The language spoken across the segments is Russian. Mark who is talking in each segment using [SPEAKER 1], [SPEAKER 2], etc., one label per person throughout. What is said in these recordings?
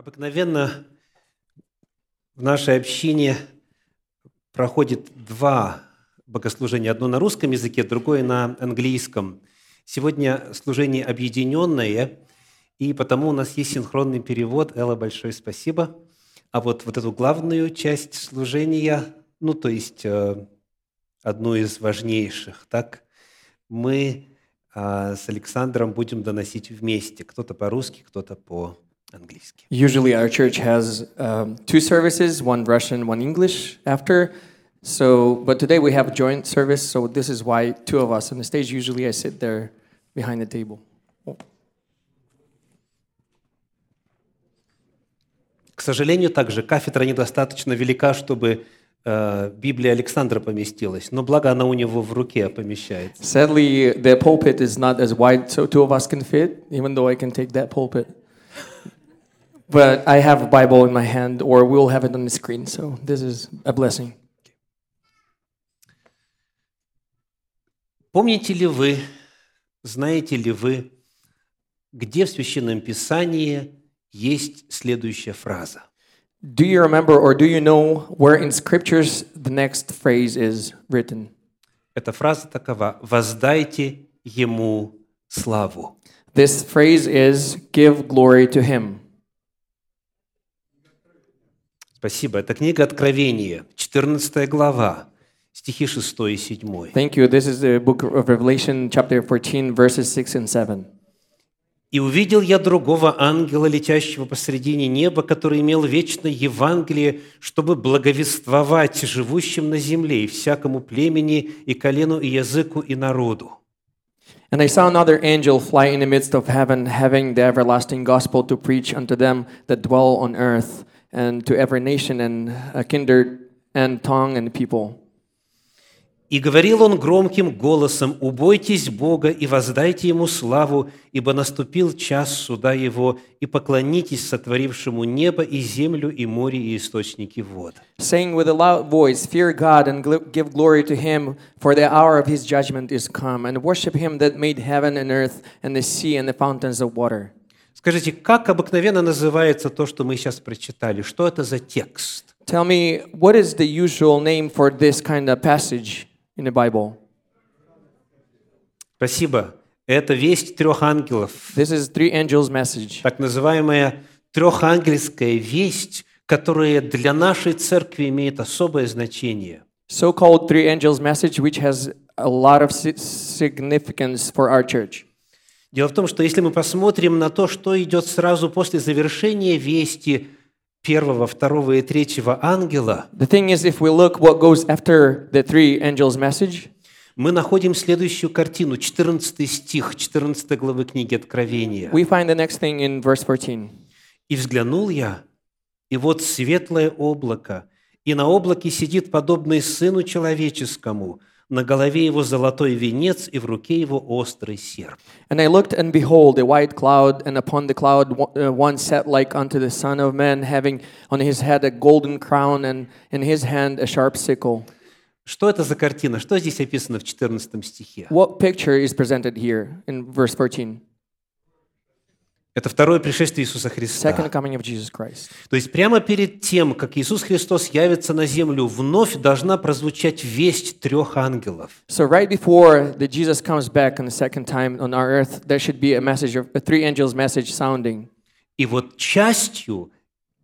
[SPEAKER 1] Обыкновенно в нашей общине проходит два богослужения. Одно на русском языке, другое на английском. Сегодня служение объединенное, и потому у нас есть синхронный перевод. Элла, большое спасибо. А вот, вот эту главную часть служения, ну, то есть э, одну из важнейших, так, мы э, с Александром будем доносить вместе. Кто-то по-русски, кто-то по-английски.
[SPEAKER 2] Usually, our church has um, two services, one Russian, one English after. So, but today we have a joint service, so this is why two of us on the stage. Usually, I sit there behind the table.
[SPEAKER 1] К сожалению, также кафедра недостаточно велика, чтобы э, Библия Александра поместилась, но благо она у него в руке помещается.
[SPEAKER 2] Sadly, the pulpit is not as wide, so two of us can fit, even though I can take that pulpit. But I have a Bible in my hand, or we'll have it on the screen, so this is a blessing.
[SPEAKER 1] Помните ли вы, знаете ли вы, где в Священном Писании есть следующая фраза?
[SPEAKER 2] Do you remember, or do you know where in scriptures the next phrase is written?
[SPEAKER 1] Эта фраза такова «Воздайте Ему славу».
[SPEAKER 2] This phrase is give glory to him.
[SPEAKER 1] Спасибо. Это книга Откровения, 14 глава, стихи 6 и 7.
[SPEAKER 2] Thank you. This is the book of Revelation, chapter 14, verses 6 and 7.
[SPEAKER 1] «И увидел я другого ангела, летящего посредине неба, который имел вечное Евангелие, чтобы благовествовать живущим на земле и всякому племени, и колену, и языку, и народу».
[SPEAKER 2] And I saw another angel fly in the midst of heaven, having the everlasting gospel to preach unto them that dwell on earth, and to every nation and uh, kindred and tongue and people.
[SPEAKER 1] И говорил он громким голосом, «Убойтесь Бога и воздайте Ему славу, ибо наступил час суда Его, и поклонитесь сотворившему небо и землю и море и источники вод».
[SPEAKER 2] Saying with a loud voice, Fear God and gl- give glory to him, for the hour of his judgment is come, and worship him that made heaven and earth, and the sea and the fountains of water.
[SPEAKER 1] Скажите, как обыкновенно называется то, что мы сейчас прочитали? Что это за текст?
[SPEAKER 2] Tell me, what is the usual name for this kind of passage in the Bible?
[SPEAKER 1] Спасибо. Это весть трех ангелов.
[SPEAKER 2] This is three angels' message.
[SPEAKER 1] Так называемая трехангельская весть, которая для нашей церкви имеет особое значение.
[SPEAKER 2] So-called three angels' message, which has a lot of si- significance for our church.
[SPEAKER 1] Дело в том, что если мы посмотрим на то, что идет сразу после завершения вести первого, второго и третьего ангела,
[SPEAKER 2] The thing is, if we look what goes after the three angels' message,
[SPEAKER 1] мы находим следующую картину, 14 стих 14 главы книги Откровения.
[SPEAKER 2] we find the next thing in verse 14.
[SPEAKER 1] «И взглянул я, и вот светлое облако, и на облаке сидит подобный Сыну Человеческому, на голове его золотой венец, и в руке его острый серп».
[SPEAKER 2] And I looked, and behold, a white cloud, and upon the cloud one- uh, sat like unto the Son of Man, having on his head a golden crown, and in his hand a sharp sickle.
[SPEAKER 1] Что это за картина? Что здесь описано в 14 стихе?
[SPEAKER 2] What picture is presented here in verse 14?
[SPEAKER 1] Это второе пришествие Иисуса Христа. То есть прямо перед тем, как Иисус Христос явится на землю, вновь должна прозвучать весть трех ангелов.
[SPEAKER 2] So right before the Jesus comes back on the second time on our earth, there should be a message of a three angels message sounding.
[SPEAKER 1] И вот частью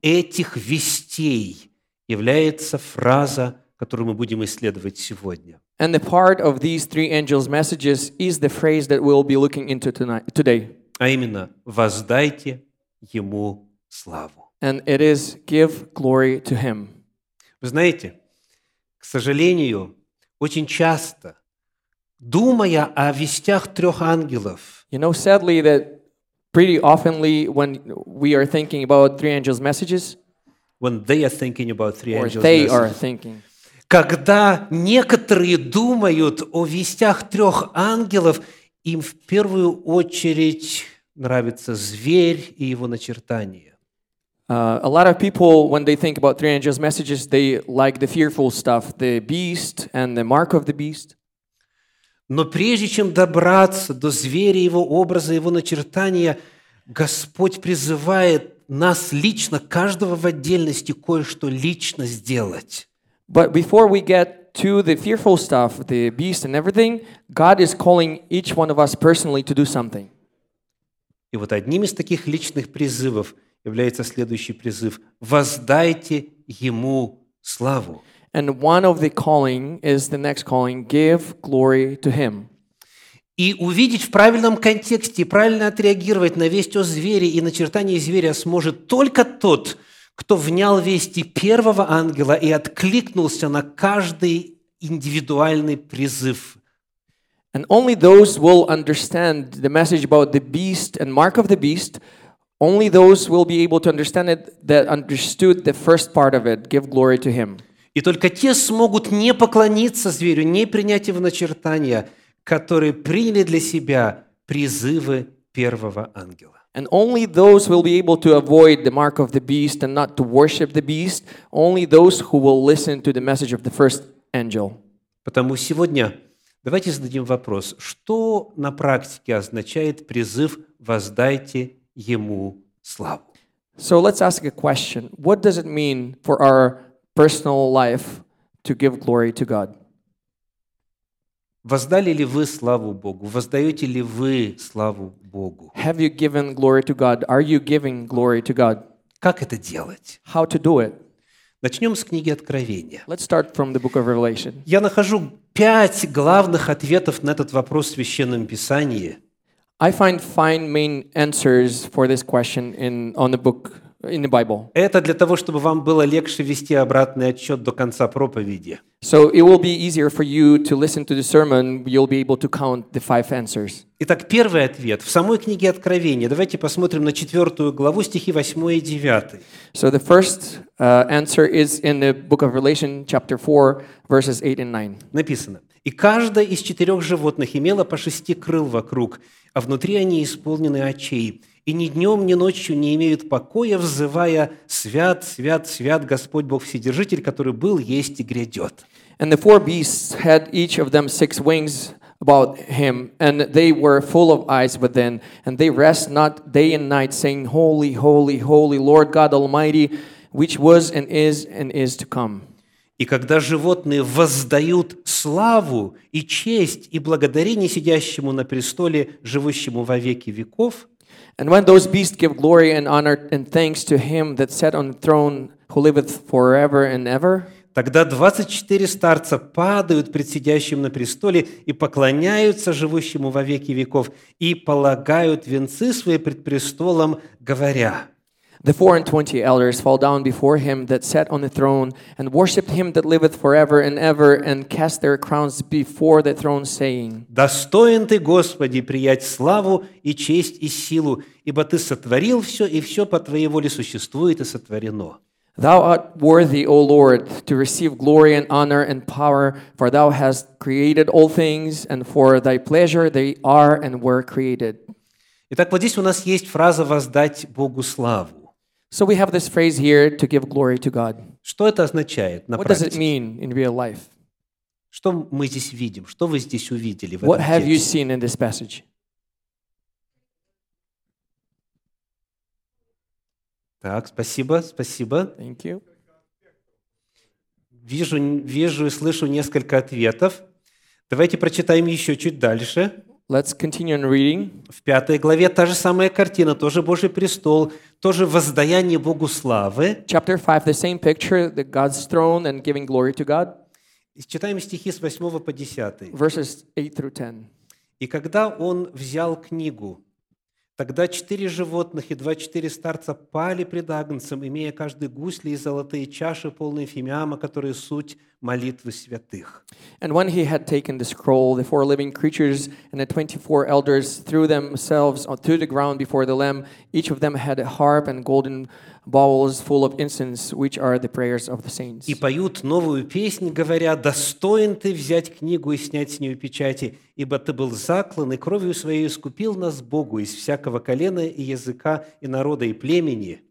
[SPEAKER 1] этих вестей является фраза, которую мы будем исследовать сегодня.
[SPEAKER 2] And the part of these three angels messages is the phrase that we'll be looking into tonight today.
[SPEAKER 1] А именно, воздайте Ему славу.
[SPEAKER 2] And it is give glory to him.
[SPEAKER 1] Вы знаете, к сожалению, очень часто, думая о вестях трех ангелов,
[SPEAKER 2] You know, sadly that pretty oftenly when we are thinking about three angels messages,
[SPEAKER 1] when they are thinking about three angels
[SPEAKER 2] they are
[SPEAKER 1] messages,
[SPEAKER 2] thinking,
[SPEAKER 1] когда некоторые думают о вестях трех ангелов, им в первую очередь нравится зверь и его начертания.
[SPEAKER 2] Uh, a lot of people, when they think about three angels' messages, they like the fearful stuff, the beast and the mark of the beast.
[SPEAKER 1] Но прежде чем добраться до зверя, его образа, его начертания, Господь призывает нас лично, каждого в отдельности, кое-что лично сделать.
[SPEAKER 2] But before we get to the fearful stuff, the beast and everything, God is calling each one of us personally to do something.
[SPEAKER 1] И вот одним из таких личных призывов является следующий призыв. «Воздайте Ему славу».
[SPEAKER 2] And one of the calling is the next calling give glory to Him.
[SPEAKER 1] И увидеть в правильном контексте, и правильно отреагировать на весть о звере и начертание зверя сможет только тот, кто внял вести первого ангела и откликнулся на каждый индивидуальный призыв.
[SPEAKER 2] And only those will understand the message about the beast and mark of the beast. Only those will be able to understand it that understood the first part of it. Give glory to Him.
[SPEAKER 1] И только те смогут не поклониться зверю, не принять его начертания, которые приняли для себя призывы первого ангела.
[SPEAKER 2] And only those will be able to avoid the mark of the beast and not to worship the beast. Only those who will listen to the message of the first angel.
[SPEAKER 1] Потому сегодня давайте зададим вопрос, что на практике означает призыв «воздайте Ему славу».
[SPEAKER 2] So let's ask a question. What does it mean for our personal life to give glory to God?
[SPEAKER 1] Воздали ли вы славу Богу? Воздаете ли вы славу Богу?
[SPEAKER 2] Have you given glory to God? Are you giving glory to God?
[SPEAKER 1] Как это делать?
[SPEAKER 2] How to do it?
[SPEAKER 1] Начнем с книги Откровения.
[SPEAKER 2] Let's start from the book of Revelation.
[SPEAKER 1] Я нахожу пять главных ответов на этот вопрос в Священном Писании.
[SPEAKER 2] I find five main answers for this question in on the book in the Bible.
[SPEAKER 1] Это для того, чтобы вам было легче вести обратный отчет до конца проповеди.
[SPEAKER 2] So it will be easier for you to listen to the sermon. You'll be able to count the five answers.
[SPEAKER 1] Итак, первый ответ. В самой книге Откровения. Давайте посмотрим на четвертую главу, стихи 8 и 9.
[SPEAKER 2] So the first uh, answer is in the book of Revelation, chapter 4, verses 8 and 9.
[SPEAKER 1] Написано. «И каждое из четырех животных имело по шести крыл вокруг, а внутри они исполнены очей, и ни днем, ни ночью не имеют покоя, взывая «Свят, свят, свят Господь Бог Вседержитель, который был, есть и грядет».
[SPEAKER 2] And the four beasts had each of them six wings about him, and they were full of eyes within, and they rest not day and night, saying, Holy, holy, holy, Lord God Almighty, which was and is and is to come.
[SPEAKER 1] И когда животные воздают славу и честь и благодарение сидящему на престоле, живущему во веки веков,
[SPEAKER 2] And when those beasts give glory and honor and thanks to him that sat on the throne, who liveth forever and ever,
[SPEAKER 1] тогда 24 старца падают пред сидящим на престоле и поклоняются живущему во веки веков и полагают венцы свои пред престолом, говоря,
[SPEAKER 2] The four and twenty elders fall down before him that sat on the throne, and worshipped him that liveth forever and ever, and cast their crowns before the throne, saying,
[SPEAKER 1] «Достоин Ты, Господи, приять славу и честь и силу, ибо Ты сотворил все, и все по Твоей воле существует и сотворено».
[SPEAKER 2] Thou art worthy, O Lord, to receive glory and honor and power, for thou hast created all things, and for thy pleasure they are and were created.
[SPEAKER 1] Итак, вот здесь у нас есть фраза «воздать Богу славу».
[SPEAKER 2] So we have this phrase here to give glory to God.
[SPEAKER 1] Что это означает на
[SPEAKER 2] What does it
[SPEAKER 1] практике?
[SPEAKER 2] mean in real life?
[SPEAKER 1] Что мы здесь видим? Что вы здесь увидели в
[SPEAKER 2] What
[SPEAKER 1] этом
[SPEAKER 2] have you
[SPEAKER 1] тексте?
[SPEAKER 2] seen in this passage?
[SPEAKER 1] Так, спасибо, спасибо.
[SPEAKER 2] Thank you.
[SPEAKER 1] Вижу, вижу и слышу несколько ответов. Давайте прочитаем еще чуть дальше.
[SPEAKER 2] Let's continue on reading.
[SPEAKER 1] В пятой главе та же самая картина, тоже Божий престол, тоже воздаяние Богу славы.
[SPEAKER 2] Chapter 5, the same picture, the God's throne and giving glory to God,
[SPEAKER 1] Читаем стихи с 8 по 10.
[SPEAKER 2] verses 8 through 10.
[SPEAKER 1] «И когда он взял книгу, тогда четыре животных и два четыре старца пали пред Агнцем, имея каждый гусли и золотые чаши, полные фимиама, которые суть молитвы святых.
[SPEAKER 2] And when he had taken the scroll, the four living creatures and the 24 elders threw themselves on- to the ground before the Lamb. Each of them had a harp and golden bowls full of incense, which are the prayers of the saints.
[SPEAKER 1] И поют новую песнь, говоря, «Достоин ты взять книгу и снять с нее печати, ибо ты был заклан, и кровью своей искупил нас Богу из всякого колена и языка, и народа, и племени».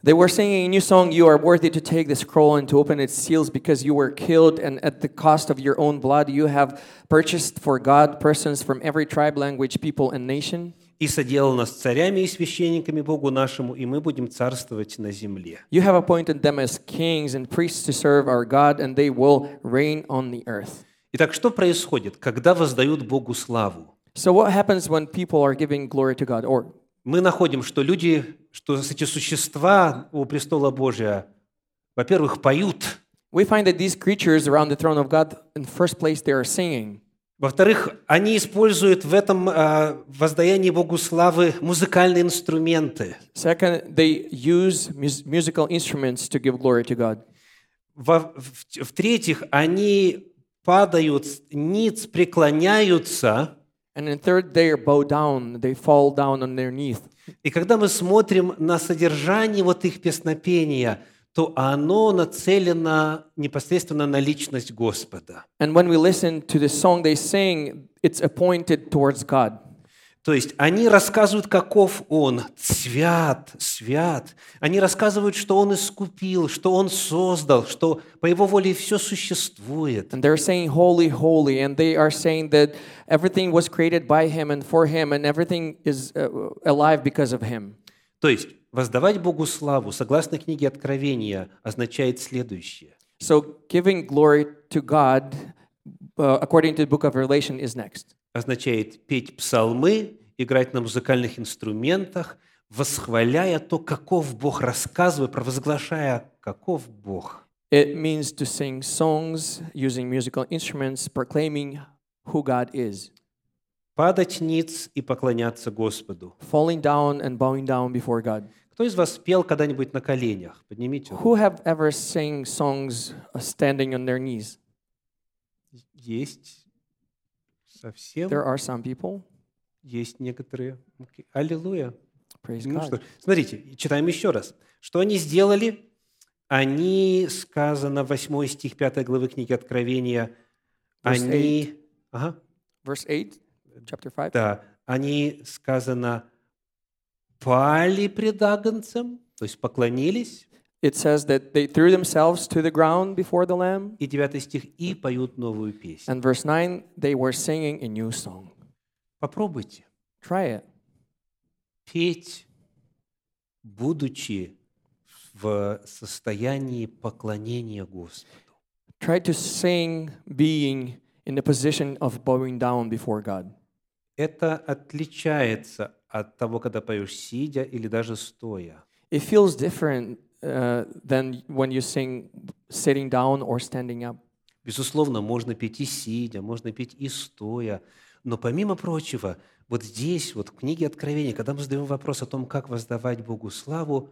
[SPEAKER 2] They were singing a new song, You are worthy to take the scroll and to open its seals because you were killed, and at the cost of your own blood you have purchased for God persons from every tribe, language, people, and nation.
[SPEAKER 1] И соделал нас царями и священниками Богу нашему, и мы будем царствовать на земле».
[SPEAKER 2] You have appointed them as kings and priests to serve our God, and they will reign on the earth.
[SPEAKER 1] Итак, что происходит, когда воздают Богу славу?
[SPEAKER 2] So, what happens when people are giving glory to God? Or
[SPEAKER 1] Мы находим, что люди, что эти существа у престола Божия, во-первых, поют,
[SPEAKER 2] we find that these creatures around the throne of God, in first place, they are singing.
[SPEAKER 1] Во-вторых, они используют в этом а, воздаянии Богу славы музыкальные инструменты.
[SPEAKER 2] Second, they use mus- musical instruments to give glory to God.
[SPEAKER 1] В-третьих, они падают ниц, преклоняются,
[SPEAKER 2] And then third, they bow down, they fall down on their knees.
[SPEAKER 1] и когда мы смотрим на содержание вот их песнопения, то оно нацелено непосредственно на личность Господа.
[SPEAKER 2] And when we listen to the song they sing, it's appointed towards God.
[SPEAKER 1] То есть они рассказывают, каков Он, свят, свят. Они рассказывают, что Он искупил, что Он создал, что по Его воле все существует.
[SPEAKER 2] And they're saying, Holy, holy. And they are saying that everything was created by Him and for Him, and everything is uh, alive because of Him.
[SPEAKER 1] То есть воздавать Богу славу, согласно книге Откровения, означает следующее.
[SPEAKER 2] So giving glory to God, uh, according to the book of Revelation, is next.
[SPEAKER 1] Означает петь псалмы, играть на музыкальных инструментах, восхваляя то, каков Бог, рассказывая, провозглашая, каков Бог.
[SPEAKER 2] It means to sing songs using musical instruments, proclaiming who God is,
[SPEAKER 1] Падать ниц и поклоняться Господу.
[SPEAKER 2] falling down and bowing down before God.
[SPEAKER 1] Кто из вас пел когда-нибудь на коленях? Поднимите руку.
[SPEAKER 2] Who have ever sang songs uh, standing on their knees?
[SPEAKER 1] Есть совсем,
[SPEAKER 2] There are some people.
[SPEAKER 1] есть некоторые. Аллилуйя.
[SPEAKER 2] Praise
[SPEAKER 1] Ну
[SPEAKER 2] God.
[SPEAKER 1] что, смотрите, читаем еще раз. Что они сделали? Они, сказано, 8 стих 5 главы книги Откровения,
[SPEAKER 2] Verse
[SPEAKER 1] они, ага,
[SPEAKER 2] Verse 8, chapter 5.
[SPEAKER 1] да, они, сказано, пали пред Агнцем, то есть поклонились,
[SPEAKER 2] It says that they threw themselves to the ground before the Lamb.
[SPEAKER 1] и 9 стих, и поют новую песнь.
[SPEAKER 2] And verse 9, they were singing a new song.
[SPEAKER 1] Попробуйте
[SPEAKER 2] Try it.
[SPEAKER 1] петь, будучи в состоянии поклонения Господу.
[SPEAKER 2] Try to sing being in the position of bowing down before God.
[SPEAKER 1] Это отличается от того, когда поешь сидя или даже стоя.
[SPEAKER 2] It feels different uh, than when you sing sitting down or standing up.
[SPEAKER 1] Безусловно, можно петь и сидя, можно петь и стоя. Но помимо прочего, вот здесь, вот в книге Откровения, когда мы задаем вопрос о том, как воздавать Богу славу,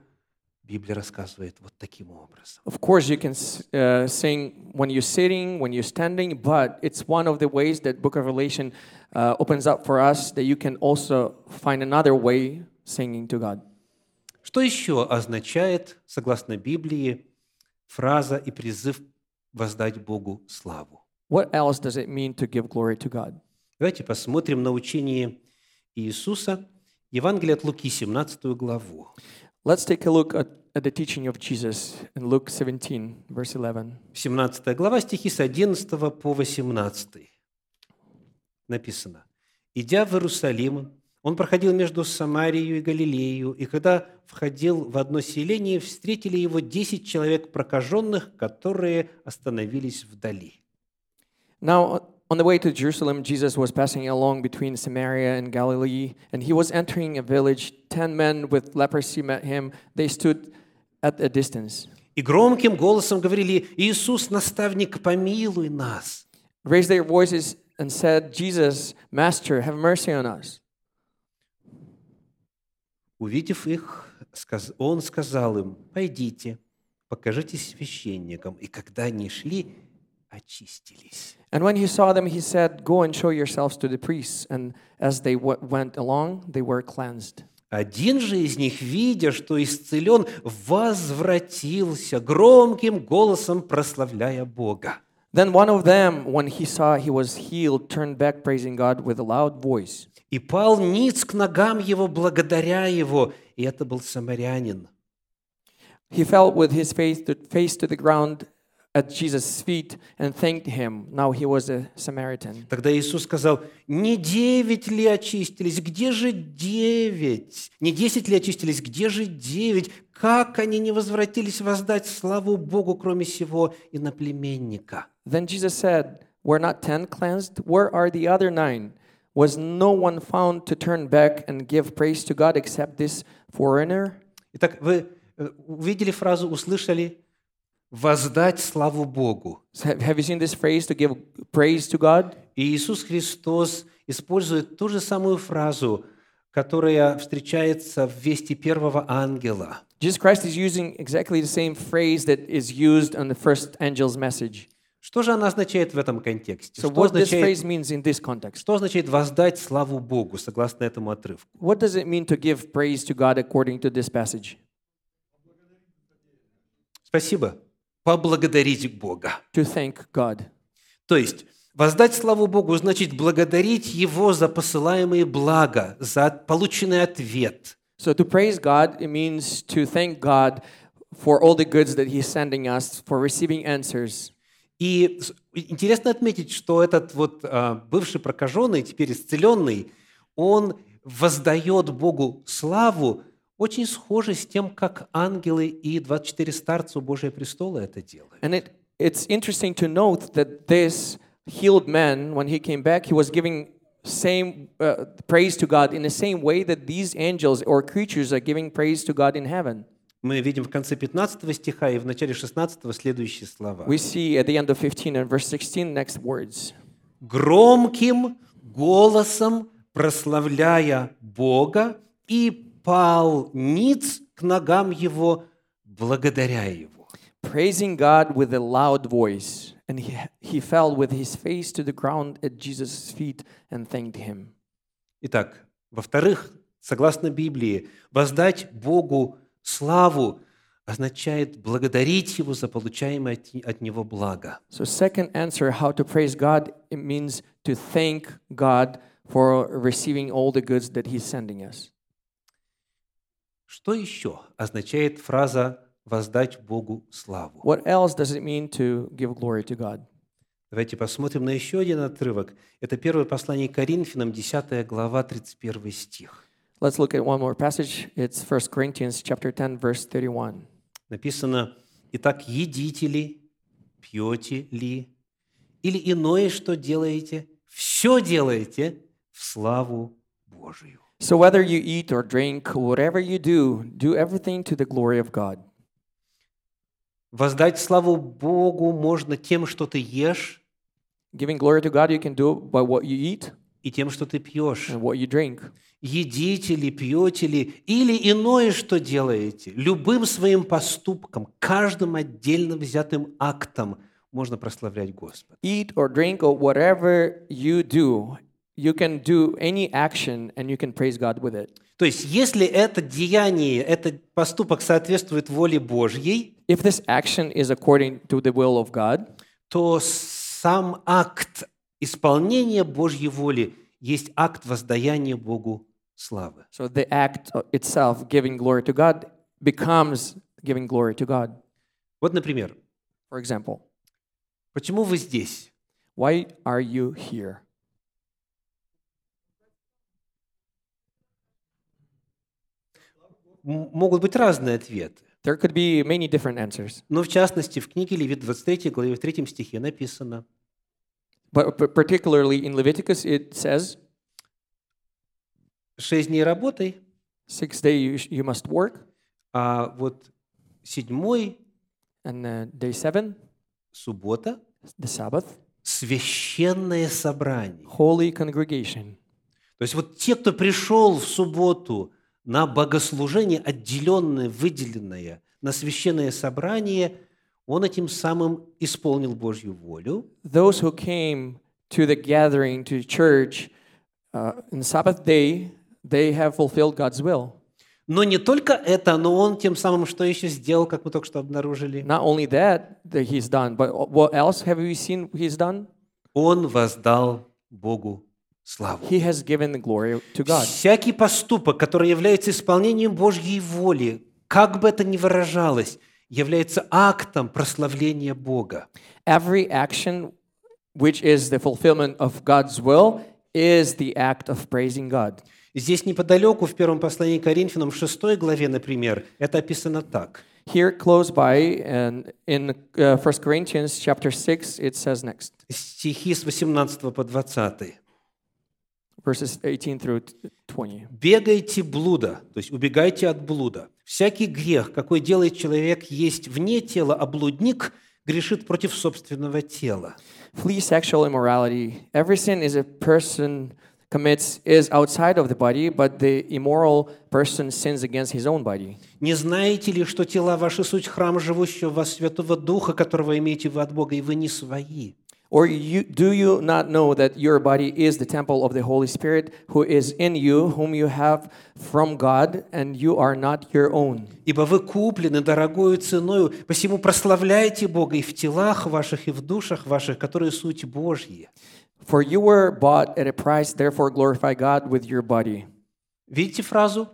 [SPEAKER 1] Библия рассказывает вот таким образом.
[SPEAKER 2] Of course, you can uh, sing when you're sitting, when you're standing, but it's one of the ways that Book of Revelation uh, opens up for us that you can also find another way singing to God.
[SPEAKER 1] Что еще означает, согласно Библии, фраза и призыв воздать Богу славу?
[SPEAKER 2] What else does it mean to give glory to God?
[SPEAKER 1] Давайте посмотрим на учение Иисуса, Евангелие от Луки, 17 главу.
[SPEAKER 2] Let's take a look at, at the teaching of Jesus in Luke 17, verse 11.
[SPEAKER 1] 17 глава, стихи с 11 по 18. Написано. «Идя в Иерусалим, он проходил между Самарией и Галилеей, и когда входил в одно селение, встретили его десять человек прокаженных, которые остановились вдали».
[SPEAKER 2] Now, on the way to Jerusalem, Jesus was passing along between Samaria and Galilee, and he was entering a village. Ten men with leprosy met him. They stood at a distance,
[SPEAKER 1] И громким голосом говорили, «Иисус, наставник, помилуй нас».
[SPEAKER 2] raised their voices, and said, Jesus, Master, have mercy on us.
[SPEAKER 1] Увидев их, сказ- он сказал им, «Пойдите, покажитесь священникам». И когда они шли, очистились.
[SPEAKER 2] And when he saw them, he said, Go and show yourselves to the priests. And as they w- went along, they were cleansed.
[SPEAKER 1] Один же из них, видя, что исцелен, возвратился громким голосом, прославляя Бога.
[SPEAKER 2] Then one of them, when he saw he was healed, turned back, praising God with a loud voice.
[SPEAKER 1] И пал ниц к ногам его, благодаря его. И это был самарянин.
[SPEAKER 2] He fell with his face to, face to the ground at Jesus' feet and thanked him. Now he was a Samaritan.
[SPEAKER 1] Тогда Иисус сказал, не девять ли очистились, где же девять? Не десять ли очистились, где же девять? Как они не возвратились воздать славу Богу, кроме сего иноплеменника?
[SPEAKER 2] Then Jesus said, Were not ten cleansed? Where are the other nine? Was no one found to turn back and give praise to God except this foreigner?
[SPEAKER 1] Итак, вы э, увидели фразу, услышали «воздать славу Богу».
[SPEAKER 2] Have you seen this phrase to give praise to God?
[SPEAKER 1] И Иисус Христос использует ту же самую фразу, которая встречается в вести первого ангела.
[SPEAKER 2] Jesus Christ is using exactly the same phrase that is used on the first angel's message.
[SPEAKER 1] Что же она означает в этом контексте?
[SPEAKER 2] So
[SPEAKER 1] Что
[SPEAKER 2] what this
[SPEAKER 1] означает,
[SPEAKER 2] phrase means in this context?
[SPEAKER 1] что означает воздать славу Богу, согласно этому отрывку?
[SPEAKER 2] What does it mean to give praise to God according to this passage?
[SPEAKER 1] Спасибо. Поблагодарить Бога.
[SPEAKER 2] To thank God.
[SPEAKER 1] То есть воздать славу Богу значит благодарить Его за посылаемые блага, за полученный ответ.
[SPEAKER 2] So to praise God, it means to thank God for all the goods that He's sending us, for receiving answers.
[SPEAKER 1] И интересно отметить, что этот вот а, бывший прокаженный, теперь исцеленный, он воздает Богу славу, очень схоже с тем, как ангелы и 24 старца у Божия престола это делают.
[SPEAKER 2] And it, it's interesting to note that this healed man, when he came back, he was giving same uh, praise to God in the same way that these angels or creatures are giving praise to God in heaven.
[SPEAKER 1] Мы видим в конце 15 стиха и в начале 16 следующие слова.
[SPEAKER 2] We see at the end of 15 and verse 16 next words.
[SPEAKER 1] громким голосом прославляя Бога, и пал ниц к ногам его, благодаря его.
[SPEAKER 2] praising God with a loud voice. And he, he fell with his face to the ground at Jesus' feet and thanked him.
[SPEAKER 1] Итак, во-вторых, согласно Библии, воздать Богу славу означает благодарить Его за получаемое от от Него благо.
[SPEAKER 2] So, second answer, how to praise God, it means to thank God for receiving all the goods that he's sending us.
[SPEAKER 1] Что еще означает фраза «воздать Богу славу»?
[SPEAKER 2] What else does it mean to give glory to God?
[SPEAKER 1] Давайте посмотрим на еще один отрывок. Это первое послание Коринфянам, 10 глава, 31 стих.
[SPEAKER 2] Let's look at one more passage. It's 1 Corinthians chapter 10 verse 31.
[SPEAKER 1] Написано, «Итак, едите ли, пьете ли, или иное, что делаете, все делаете в славу Божию».
[SPEAKER 2] So whether you eat or drink, whatever you do, do everything to the glory of God.
[SPEAKER 1] Воздать славу Богу можно тем, что ты ешь,
[SPEAKER 2] Giving glory to God, you can do by what you eat
[SPEAKER 1] и тем, что ты пьешь.
[SPEAKER 2] and what you drink.
[SPEAKER 1] Едите ли, пьете ли, или иное, что делаете. Любым своим поступком, каждым отдельно взятым актом можно прославлять Господа.
[SPEAKER 2] Eat or drink or whatever you do, you can do any action and you can praise God with it.
[SPEAKER 1] То есть, если это деяние, этот поступок соответствует воле Божьей,
[SPEAKER 2] If this action is according to the will of God,
[SPEAKER 1] то сам акт исполнения Божьей воли есть акт воздаяния Богу славы.
[SPEAKER 2] so the act itself, giving glory to God, becomes giving glory to God.
[SPEAKER 1] Вот, например,
[SPEAKER 2] For example,
[SPEAKER 1] почему вы здесь?
[SPEAKER 2] why are you here?
[SPEAKER 1] Могут быть разные ответы.
[SPEAKER 2] There could be many different answers.
[SPEAKER 1] Но в частности, в книге Левит 23 главе в 3 стихе написано,
[SPEAKER 2] But particularly in Leviticus, it says,
[SPEAKER 1] шесть дней работай,
[SPEAKER 2] six day you, you must work,
[SPEAKER 1] а вот седьмой,
[SPEAKER 2] and uh, day seven,
[SPEAKER 1] суббота,
[SPEAKER 2] the Sabbath,
[SPEAKER 1] священное собрание.
[SPEAKER 2] holy congregation.
[SPEAKER 1] То есть вот те, кто пришел в субботу на богослужение, отделенное, выделенное, на священное собрание, он этим самым исполнил Божью волю,
[SPEAKER 2] Those who came to the gathering, to church, uh, in Sabbath day, they have fulfilled God's will.
[SPEAKER 1] Но не только это, но он тем самым что еще сделал, как мы только что обнаружили?
[SPEAKER 2] Not only that, that he's done, but what else have we seen he's done?
[SPEAKER 1] Он воздал Богу славу.
[SPEAKER 2] He has given the glory to God.
[SPEAKER 1] Всякий поступок, который является исполнением Божьей воли, как бы это ни выражалось, является актом прославления Бога.
[SPEAKER 2] Every action which is the fulfillment of God's will is the act of praising God.
[SPEAKER 1] Здесь неподалеку, в первом послании к Коринфянам, в 6 главе, например, это описано так.
[SPEAKER 2] Here, close by, and in uh, 1 Corinthians chapter 6, it says next,
[SPEAKER 1] Стихи с 18 по 20.
[SPEAKER 2] Verses 18 through 20.
[SPEAKER 1] «Бегайте блуда», то есть убегайте от блуда. «Всякий грех, какой делает человек, есть вне тела, а блудник грешит против собственного тела».
[SPEAKER 2] Flee sexual immorality. Every sin is a person commits is outside of the body, but the immoral person sins against his own body.
[SPEAKER 1] «Не знаете ли, что тела ваши суть храм живущего вас Святого Духа, которого имеете вы от Бога, и вы не свои?»
[SPEAKER 2] Or you, do you not know that your body is the temple of the Holy Spirit who is in you, whom you have from God, and you are not your own?
[SPEAKER 1] Ибо вы куплены дорогою ценою, посему прославляйте Бога и в телах ваших, и в душах ваших, которые суть Божьи.
[SPEAKER 2] For you were bought at a price, therefore glorify God with your body.
[SPEAKER 1] Видите фразу?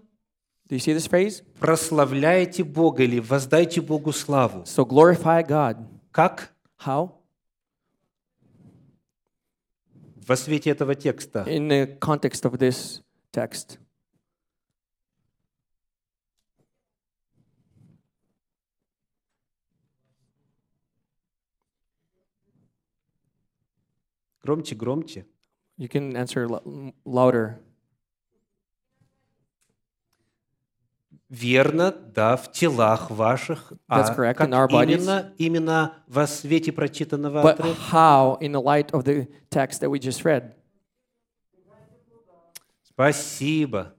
[SPEAKER 2] Do you see this phrase?
[SPEAKER 1] Прославляйте Бога или воздайте Богу славу.
[SPEAKER 2] So glorify God.
[SPEAKER 1] Как?
[SPEAKER 2] How?
[SPEAKER 1] Во свете этого текста.
[SPEAKER 2] In the context of this text.
[SPEAKER 1] Громче, громче.
[SPEAKER 2] You can answer lo- m- louder.
[SPEAKER 1] Верно, да, в телах ваших.
[SPEAKER 2] That's
[SPEAKER 1] А
[SPEAKER 2] correct,
[SPEAKER 1] как
[SPEAKER 2] in our bodies.
[SPEAKER 1] именно, именно во свете прочитанного
[SPEAKER 2] But
[SPEAKER 1] отрывка?
[SPEAKER 2] how, in the light of the text that we just read?
[SPEAKER 1] Спасибо.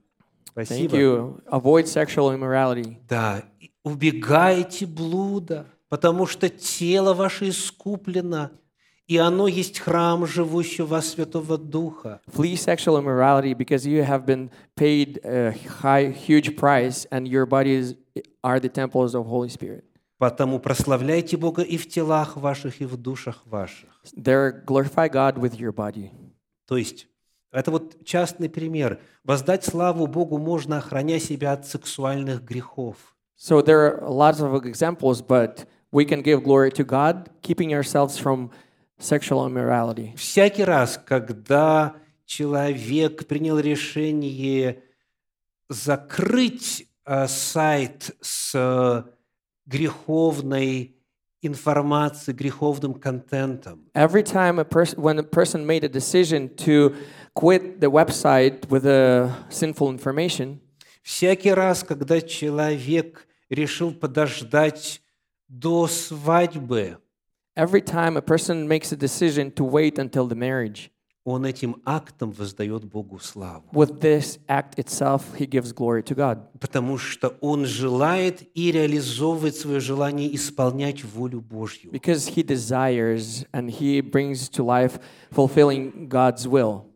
[SPEAKER 2] Thank
[SPEAKER 1] Спасибо.
[SPEAKER 2] you. Avoid sexual immorality.
[SPEAKER 1] Да, убегайте блуда, потому что тело ваше искуплено, и оно есть храм живущего Святого Духа.
[SPEAKER 2] Flee sexual immorality because you have been paid a high, huge price, and your bodies are the temples of Holy Spirit.
[SPEAKER 1] Потому прославляйте Бога и в телах ваших, и в душах ваших.
[SPEAKER 2] There, glorify God with your body.
[SPEAKER 1] То есть, это вот частный пример. Воздать славу Богу можно, охраняя себя от сексуальных грехов.
[SPEAKER 2] So there are lots of examples, but we can give glory to God, keeping ourselves from sexual immorality.
[SPEAKER 1] Всякий раз, когда человек принял решение закрыть э, сайт с э, греховной информацией, греховным контентом,
[SPEAKER 2] Every time a person, when a person made a decision to quit the website with a sinful information,
[SPEAKER 1] всякий раз, когда человек решил подождать до свадьбы,
[SPEAKER 2] every time a person makes a decision to wait until the marriage,
[SPEAKER 1] он этим актом воздает Богу славу.
[SPEAKER 2] with this act itself, he gives glory to God.
[SPEAKER 1] Потому что он желает и реализовывает свое желание исполнять волю Божью.
[SPEAKER 2] Because he desires and he brings to life fulfilling God's will.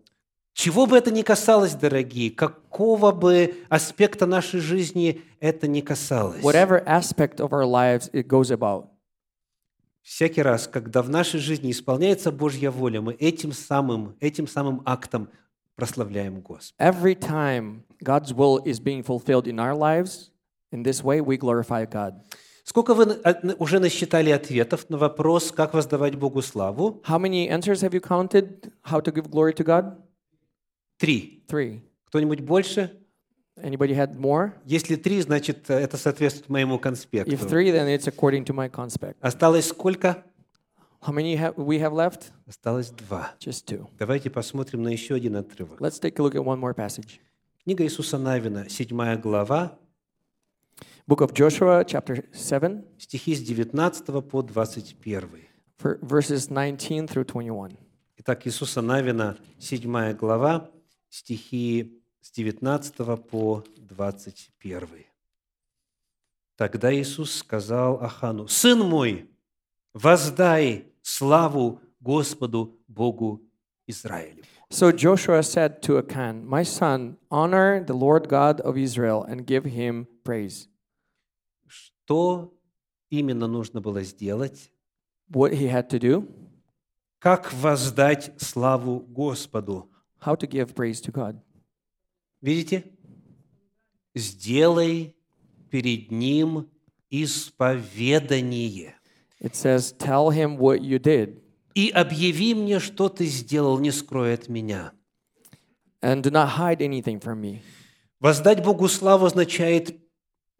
[SPEAKER 1] Чего бы это ни касалось, дорогие, какого бы аспекта нашей жизни это ни касалось.
[SPEAKER 2] Whatever aspect of our lives it goes about.
[SPEAKER 1] Всякий раз, когда в нашей жизни исполняется Божья воля, мы этим самым, этим самым актом прославляем Господа.
[SPEAKER 2] Every time God's will is being fulfilled in our lives, in this way we glorify God.
[SPEAKER 1] Сколько вы от- уже насчитали ответов на вопрос, как воздавать Богу славу?
[SPEAKER 2] How many answers have you counted? How to give glory to God?
[SPEAKER 1] Три.
[SPEAKER 2] Three.
[SPEAKER 1] Кто-нибудь больше?
[SPEAKER 2] Anybody had more?
[SPEAKER 1] Если три, значит, э, это соответствует моему конспекту.
[SPEAKER 2] If three, then it's according to my conspect.
[SPEAKER 1] Осталось сколько?
[SPEAKER 2] How many have we have left?
[SPEAKER 1] Осталось два.
[SPEAKER 2] Just two.
[SPEAKER 1] Давайте посмотрим на еще один отрывок.
[SPEAKER 2] Let's take a look at one more passage.
[SPEAKER 1] Книга Иисуса Навина, 7 глава,
[SPEAKER 2] Book of Joshua, chapter 7,
[SPEAKER 1] стихи с 19 по 21.
[SPEAKER 2] ver- verses 19 through 21.
[SPEAKER 1] Итак, Иисуса Навина, 7 глава, стихи с 19 по 21. Тогда Иисус сказал Ахану, «Сын мой, воздай славу Господу Богу Израилю».
[SPEAKER 2] So Joshua said to Achan, My son, honor the Lord God of Israel and give him praise.
[SPEAKER 1] Что именно нужно было сделать?
[SPEAKER 2] What he had to do?
[SPEAKER 1] Как воздать славу Господу?
[SPEAKER 2] How to give praise to God.
[SPEAKER 1] Видите? Сделай перед Ним исповедание.
[SPEAKER 2] It says, Tell him what you did,
[SPEAKER 1] И объяви мне, что ты сделал, не скрой от меня.
[SPEAKER 2] and do not hide anything from me.
[SPEAKER 1] Воздать Богу славу означает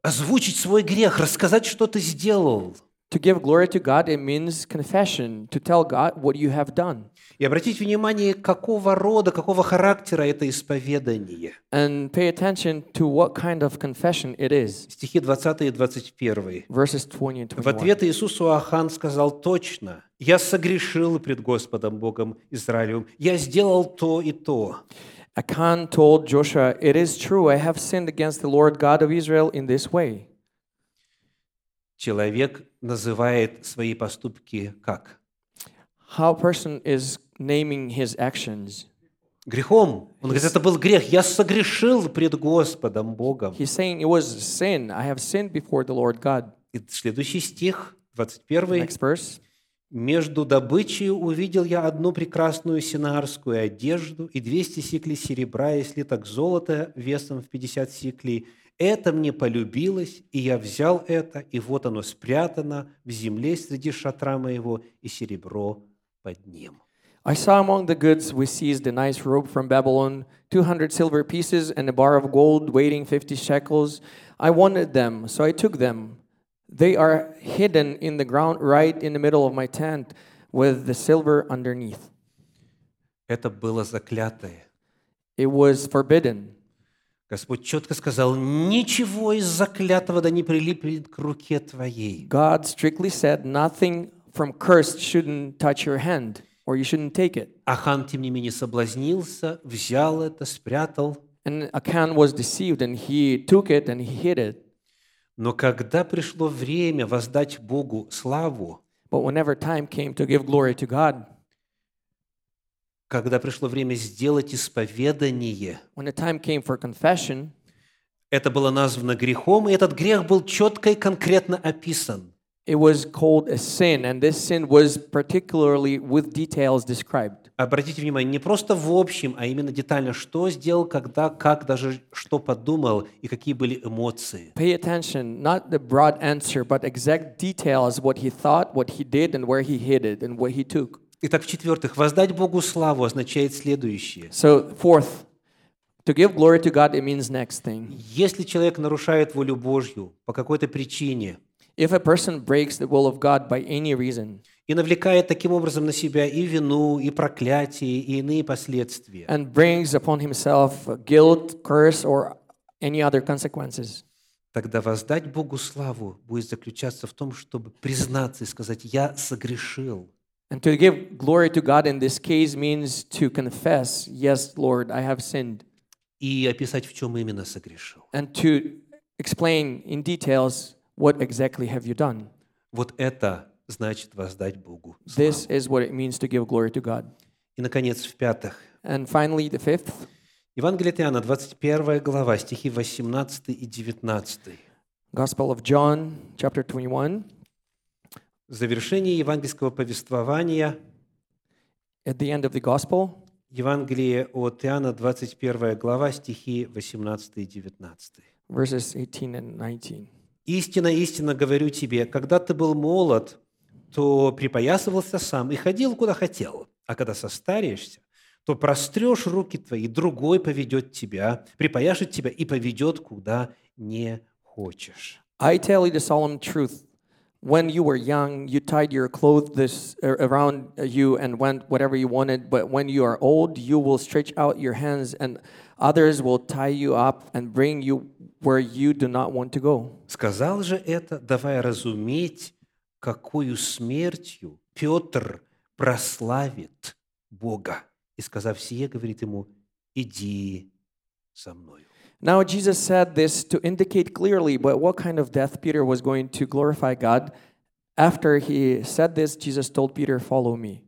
[SPEAKER 1] озвучить свой грех, рассказать, что ты сделал.
[SPEAKER 2] To give glory to God, it means confession, to tell God what you have done.
[SPEAKER 1] И обратить внимание, какого рода, какого характера это исповедание.
[SPEAKER 2] And pay attention to what kind of confession it is.
[SPEAKER 1] Стихи 20 и 21.
[SPEAKER 2] Verses 20 and
[SPEAKER 1] В
[SPEAKER 2] 21.
[SPEAKER 1] ответ Иисусу Ахан сказал точно, «Я согрешил пред Господом Богом Израилевым, я сделал то и то».
[SPEAKER 2] Achan told Joshua, It is true, I have sinned against the Lord God of Israel in this way.
[SPEAKER 1] Человек называет свои поступки как?
[SPEAKER 2] How person is naming his actions.
[SPEAKER 1] Грехом. Он говорит, это был грех. Я согрешил пред Господом Богом.
[SPEAKER 2] He's saying it was sin. I have sinned before the Lord God.
[SPEAKER 1] И следующий стих, 21.
[SPEAKER 2] Next verse.
[SPEAKER 1] «Между добычей увидел я одну прекрасную синарскую одежду и 200 сиклей серебра и слиток золота весом в 50 сиклей. Это мне полюбилось, и я взял это, и вот оно спрятано в земле среди шатра моего, и серебро под ним».
[SPEAKER 2] I saw among the goods we seized a nice robe from Babylon, 200 silver pieces, and a bar of gold weighing 50 shekels. I wanted them, so I took them. They are hidden in the ground right in the middle of my tent with the silver underneath.
[SPEAKER 1] Это было заклятое.
[SPEAKER 2] It was forbidden.
[SPEAKER 1] Господь четко сказал, ничего из заклятого да не прилипнет к руке твоей.
[SPEAKER 2] God strictly said nothing from cursed shouldn't touch your hand, or you shouldn't take it.
[SPEAKER 1] Ахан, тем не менее, соблазнился, взял это, спрятал.
[SPEAKER 2] And Achan was deceived, and he took it and he hid it.
[SPEAKER 1] Но когда пришло время воздать Богу славу,
[SPEAKER 2] But whenever time came to give glory to God,
[SPEAKER 1] когда пришло время сделать исповедание,
[SPEAKER 2] when the time came for confession,
[SPEAKER 1] это было названо грехом, и этот грех был четко и конкретно описан.
[SPEAKER 2] it was called a sin, and this sin was particularly with details described.
[SPEAKER 1] Обратите внимание, не просто в общем, а именно детально, что сделал, когда, как, даже что подумал и какие были эмоции.
[SPEAKER 2] Pay attention, not the broad answer, but exact details what he thought, what he did, and where he hid it, and what he took.
[SPEAKER 1] Итак, в-четвертых, воздать Богу славу означает следующее.
[SPEAKER 2] So, fourth, to give glory to God, it means next thing.
[SPEAKER 1] Если человек нарушает волю Божью по какой-то причине
[SPEAKER 2] If a person breaks the will of God by any reason
[SPEAKER 1] и навлекает таким образом на себя и вину, и проклятие, и иные последствия,
[SPEAKER 2] and brings upon himself guilt, curse, or any other consequences,
[SPEAKER 1] тогда воздать Богу славу будет заключаться в том, чтобы признаться и сказать «я согрешил».
[SPEAKER 2] and to give glory to God in this case means to confess, Yes, Lord, I have sinned,
[SPEAKER 1] и описать, в чем именно согрешил.
[SPEAKER 2] and to explain in details what exactly have you done.
[SPEAKER 1] Вот это значит воздать Богу.
[SPEAKER 2] This is what it means to give glory to God.
[SPEAKER 1] И, наконец, в-пятых,
[SPEAKER 2] And finally, the fifth,
[SPEAKER 1] Евангелие от Иоанна, 21 глава, стихи 18 и 19.
[SPEAKER 2] Gospel of John, chapter 21.
[SPEAKER 1] В завершении евангельского повествования
[SPEAKER 2] At the end of the Gospel,
[SPEAKER 1] Евангелие от Иоанна, 21 глава, стихи 18 и 19.
[SPEAKER 2] verses 18 and 19.
[SPEAKER 1] «Истинно, истинно говорю тебе, когда ты был молод, то припоясывался сам и ходил, куда хотел. А когда состареешься, то прострешь руки твои, другой поведет тебя, припояшет тебя и поведет, куда не хочешь».
[SPEAKER 2] I tell you the solemn truth. When you were young, you tied your clothes uh, around you and went whatever you wanted. But when you are old, you will stretch out your hands, and others will tie you up and bring you where you do not want to go.
[SPEAKER 1] Сказал же это, давая разуметь, какую смертью Петр прославит Бога. И сказав сие, говорит ему, иди со мною.
[SPEAKER 2] Now, Jesus said this to indicate clearly but what kind of death Peter was going to glorify God. After he said this, Jesus told Peter, Follow me.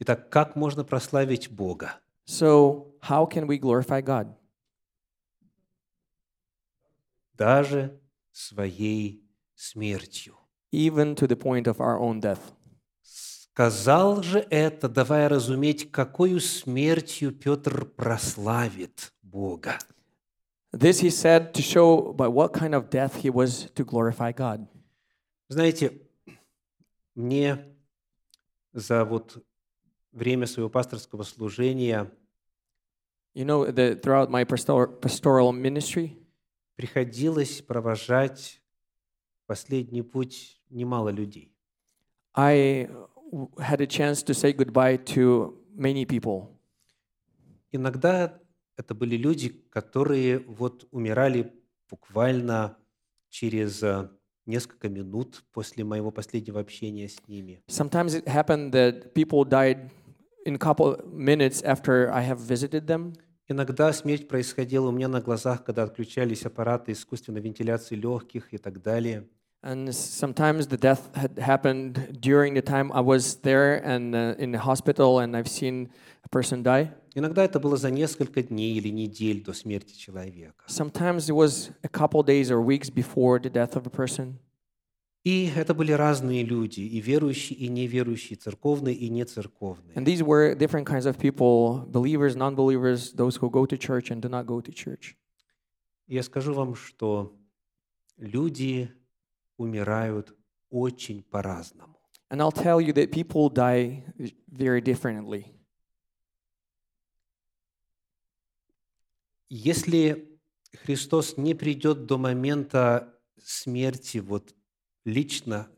[SPEAKER 1] Итак, как можно прославить Бога?
[SPEAKER 2] So, how can we glorify God?
[SPEAKER 1] Даже своей смертью.
[SPEAKER 2] Even to the point of our own death.
[SPEAKER 1] Сказал же это, давая разуметь, какую смертью Петр прославит Бога.
[SPEAKER 2] This he said to show by what kind of death he was to glorify God.
[SPEAKER 1] Знаете, мне за вот время своего пасторского служения
[SPEAKER 2] You know, that throughout my pastor- pastoral ministry,
[SPEAKER 1] приходилось провожать в последний путь немало людей.
[SPEAKER 2] I w- had a chance to say goodbye to many people.
[SPEAKER 1] Иногда это были люди, которые вот умирали буквально через э, несколько минут после моего последнего общения с ними.
[SPEAKER 2] Sometimes it happened that people died in couple minutes after I have visited them.
[SPEAKER 1] Иногда смерть происходила у меня на глазах, когда отключались аппараты искусственной вентиляции легких и так далее.
[SPEAKER 2] And sometimes the death had happened during the time I was there and uh, in the hospital, and I've seen a person die.
[SPEAKER 1] Иногда это было за несколько дней или недель до смерти человека.
[SPEAKER 2] Sometimes it was a couple days or weeks before the death of a person.
[SPEAKER 1] И это были разные люди, и верующие, и неверующие, церковные и нецерковные.
[SPEAKER 2] And these were different kinds of people believers, non believers, those who go to church and do not go to church.
[SPEAKER 1] Я скажу вам, что люди умирают очень по-разному.
[SPEAKER 2] And I'll tell you that people die very differently.
[SPEAKER 1] Если Христос не придет до момента смерти вот лично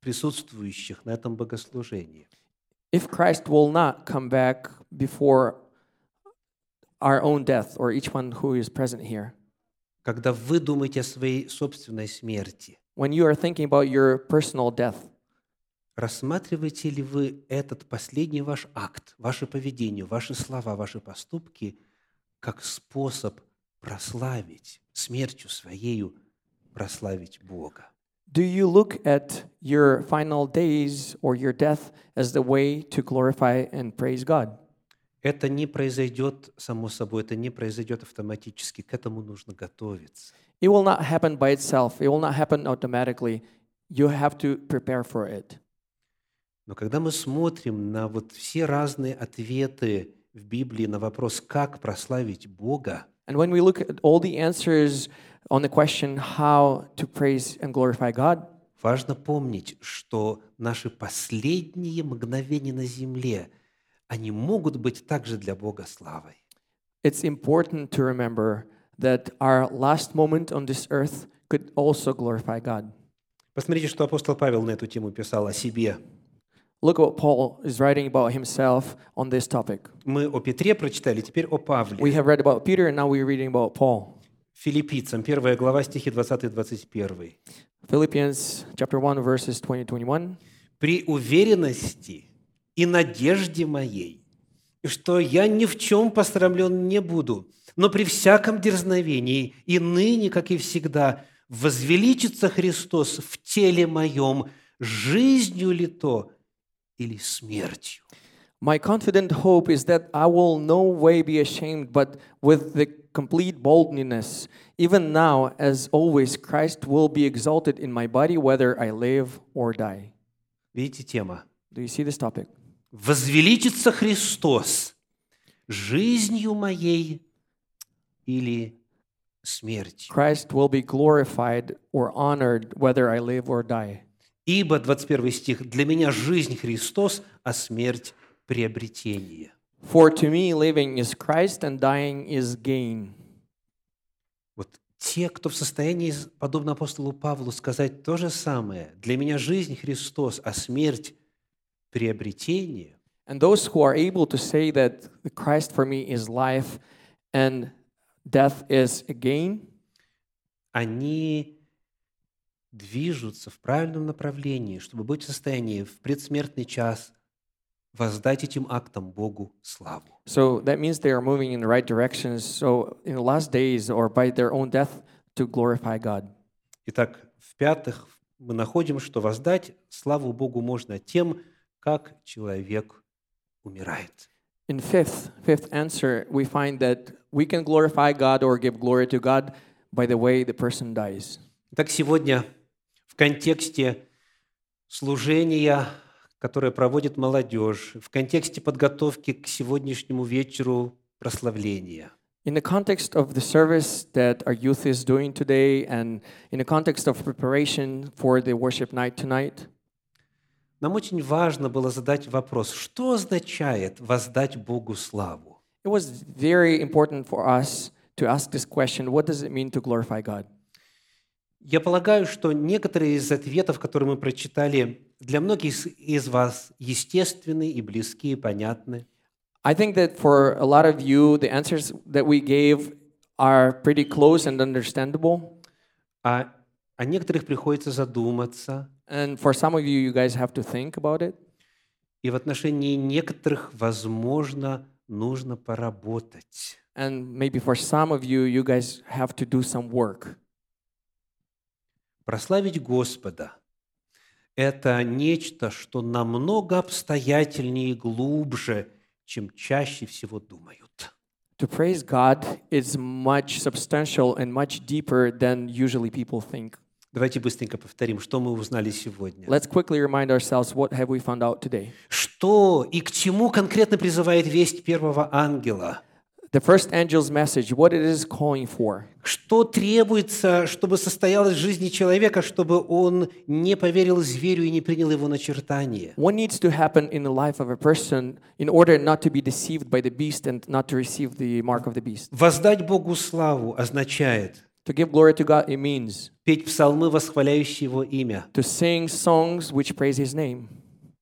[SPEAKER 1] присутствующих на этом богослужении,
[SPEAKER 2] If Christ will not come back before our own death, or each one who is present here,
[SPEAKER 1] когда вы думаете о своей собственной смерти,
[SPEAKER 2] when you are thinking about your personal death,
[SPEAKER 1] рассматриваете ли вы этот последний ваш акт, ваше поведение, ваши слова, ваши поступки как способ прославить смертью своею, прославить Бога?
[SPEAKER 2] do you look at your final days or your death as the way to glorify and praise God?
[SPEAKER 1] Это не произойдет само собой, это не произойдет автоматически, к этому нужно готовиться.
[SPEAKER 2] It will not happen by itself, it will not happen automatically. You have to prepare for it.
[SPEAKER 1] Но когда мы смотрим на вот все разные ответы в Библии на вопрос, как прославить Бога,
[SPEAKER 2] And when we look at all the answers on the question how to praise and glorify God,
[SPEAKER 1] важно помнить, что наши последние мгновения на земле, они могут быть также для Бога славой.
[SPEAKER 2] it's important to remember that our last moment on this earth could also glorify God.
[SPEAKER 1] Посмотрите, что апостол Павел на эту тему писал о себе.
[SPEAKER 2] Look what Paul is writing about himself on this topic.
[SPEAKER 1] Мы о Петре прочитали, теперь о
[SPEAKER 2] We
[SPEAKER 1] Павле.
[SPEAKER 2] have read about Peter and now we're reading about Paul.
[SPEAKER 1] Филиппийцам, 1 глава, стихи 20-21.
[SPEAKER 2] Philippians chapter 1 verses 20 21.
[SPEAKER 1] при уверенности и надежде моей, что я ни в чем посрамлен не буду, но при всяком дерзновении и ныне, как и всегда, возвеличится Христос в теле моем, жизнью ли то или смертью.
[SPEAKER 2] My confident hope is that I will no way be ashamed, but with the complete boldness, even now, as always, Christ will be exalted in my body, whether I live or die.
[SPEAKER 1] Видите тема?
[SPEAKER 2] Do you see this topic?
[SPEAKER 1] Возвеличится Христос жизнью моей или смертью.
[SPEAKER 2] Christ will be glorified or honored, whether I live or die.
[SPEAKER 1] Ибо, 21 стих, «Для меня жизнь Христос, а смерть – приобретение».
[SPEAKER 2] For to me, living is Christ and dying is gain.
[SPEAKER 1] Вот те, кто в состоянии, подобно апостолу Павлу, сказать то же самое, «Для меня жизнь Христос, а смерть – приобретение»,
[SPEAKER 2] And those who are able to say that Christ for me is life and death is gain,
[SPEAKER 1] они движутся в правильном направлении, чтобы быть в состоянии в предсмертный час воздать этим актам Богу славу.
[SPEAKER 2] So that means they are moving in the right directions. So in the last days or by their own death to glorify God.
[SPEAKER 1] Итак, в-пятых, мы находим, что воздать славу Богу можно тем, как человек умирает.
[SPEAKER 2] In fifth, fifth answer, we find that we can glorify God or give glory to God by the way the person dies.
[SPEAKER 1] Итак, сегодня в контексте служения, которое проводит молодежь, в контексте подготовки к сегодняшнему вечеру прославления,
[SPEAKER 2] In the context of the service that our youth is doing today, and in the context of preparation for the worship night tonight,
[SPEAKER 1] Нам очень важно было задать вопрос, что означает воздать Богу славу?
[SPEAKER 2] it was very important for us to ask this question what does it mean to glorify God?
[SPEAKER 1] Я полагаю, что некоторые из ответов, которые мы прочитали, для многих из вас естественны и близки, и понятны.
[SPEAKER 2] I think that for a lot of you, the answers that we gave are pretty close and understandable.
[SPEAKER 1] А о некоторых приходится задуматься,
[SPEAKER 2] And for some of you, you guys have to think about it.
[SPEAKER 1] и в отношении некоторых, возможно, нужно поработать.
[SPEAKER 2] And maybe for some of you, you guys have to do some work.
[SPEAKER 1] Прославить Господа – это нечто, что намного обстоятельнее и глубже, чем чаще всего думают.
[SPEAKER 2] To praise God is much substantial and much deeper than usually people think.
[SPEAKER 1] Давайте быстренько повторим, что мы узнали сегодня.
[SPEAKER 2] Let's quickly remind ourselves what have we found out today.
[SPEAKER 1] Что и к чему конкретно призывает весть первого ангела?
[SPEAKER 2] The first angel's message, what it is calling for.
[SPEAKER 1] Что требуется, чтобы состоялось в жизни человека, чтобы он не поверил зверю и не принял его начертание?
[SPEAKER 2] What needs to happen in the life of a person in order not to be deceived by the beast and not to receive the mark of the beast?
[SPEAKER 1] Воздать Богу славу означает
[SPEAKER 2] To give glory to God, it means
[SPEAKER 1] петь псалмы, восхваляющие Его имя,
[SPEAKER 2] to sing songs which praise His name,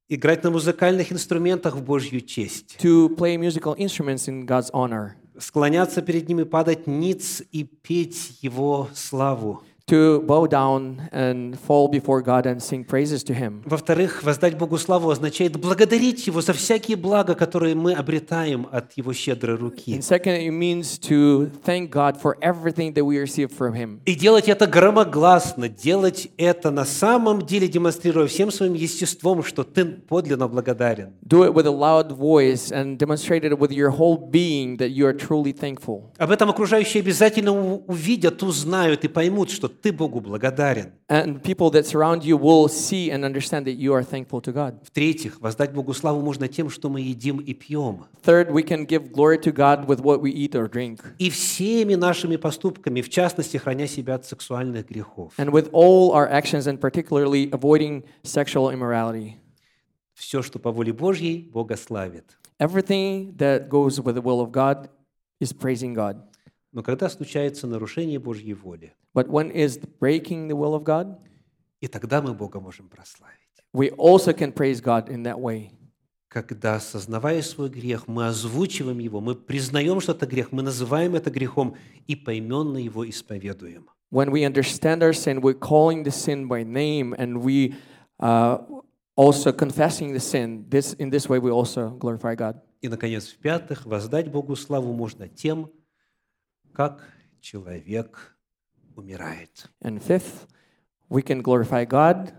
[SPEAKER 1] играть на музыкальных инструментах в Божью честь,
[SPEAKER 2] to play musical instruments in God's honor,
[SPEAKER 1] Склоняться перед Ним и падать ниц и петь Его славу.
[SPEAKER 2] To bow down and fall before God and sing praises to Him.
[SPEAKER 1] Во-вторых, воздать Богу славу означает благодарить Его за всякие блага, которые мы обретаем от Его щедрой руки.
[SPEAKER 2] And second, it means to thank God for everything that we receive from Him.
[SPEAKER 1] И делать это громогласно, делать это на самом деле, демонстрируя всем своим естеством, что ты подлинно благодарен.
[SPEAKER 2] Do it with a loud voice and demonstrate it with your whole being that you are truly thankful.
[SPEAKER 1] Об этом окружающие обязательно увидят, узнают и поймут, что ты Богу благодарен.
[SPEAKER 2] And people that surround you will see and understand that you are thankful to God.
[SPEAKER 1] В-третьих, воздать Богу славу можно тем, что мы едим и пьем.
[SPEAKER 2] Third, we can give glory to God with what we eat or drink.
[SPEAKER 1] И всеми нашими поступками, в частности, храня себя от сексуальных грехов.
[SPEAKER 2] And with all our actions and particularly avoiding sexual immorality.
[SPEAKER 1] Все, что по воле Божьей, Бога славит.
[SPEAKER 2] Everything that goes with the will of God is praising God.
[SPEAKER 1] Но когда случается нарушение Божьей воли,
[SPEAKER 2] But when is breaking the will of God?
[SPEAKER 1] и тогда мы Бога можем прославить.
[SPEAKER 2] We also can praise God in that way.
[SPEAKER 1] Когда, осознавая свой грех, мы озвучиваем его, мы признаем, что это грех, мы называем это грехом и поименно его исповедуем.
[SPEAKER 2] When we understand our sin, we're calling the sin by name and we uh, also confessing the sin. This, in this way, we also glorify God.
[SPEAKER 1] И, наконец, в-пятых, воздать Богу славу можно тем, как человек умирает.
[SPEAKER 2] And fifth, we can glorify God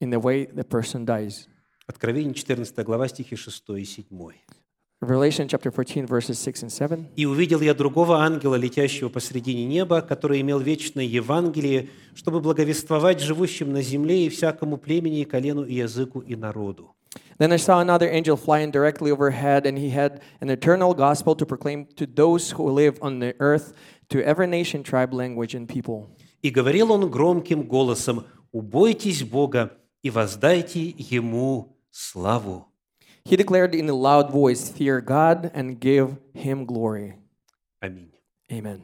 [SPEAKER 2] in the way the person dies.
[SPEAKER 1] Откровение 14 глава, стихи 6 и 7.
[SPEAKER 2] Revelation chapter 14, verses 6 and 7.
[SPEAKER 1] «И увидел я другого ангела, летящего посредине неба, который имел вечное Евангелие, чтобы благовествовать живущим на земле и всякому племени, и колену, и языку, и народу».
[SPEAKER 2] Then I saw another angel flying directly overhead, and he had an eternal gospel to proclaim to those who live on the earth, to every nation, tribe, language, and people.
[SPEAKER 1] И говорил он громким голосом, «Убойтесь Бога и воздайте Ему славу».
[SPEAKER 2] He declared in a loud voice, Fear God and give him glory.
[SPEAKER 1] Аминь.
[SPEAKER 2] Amen.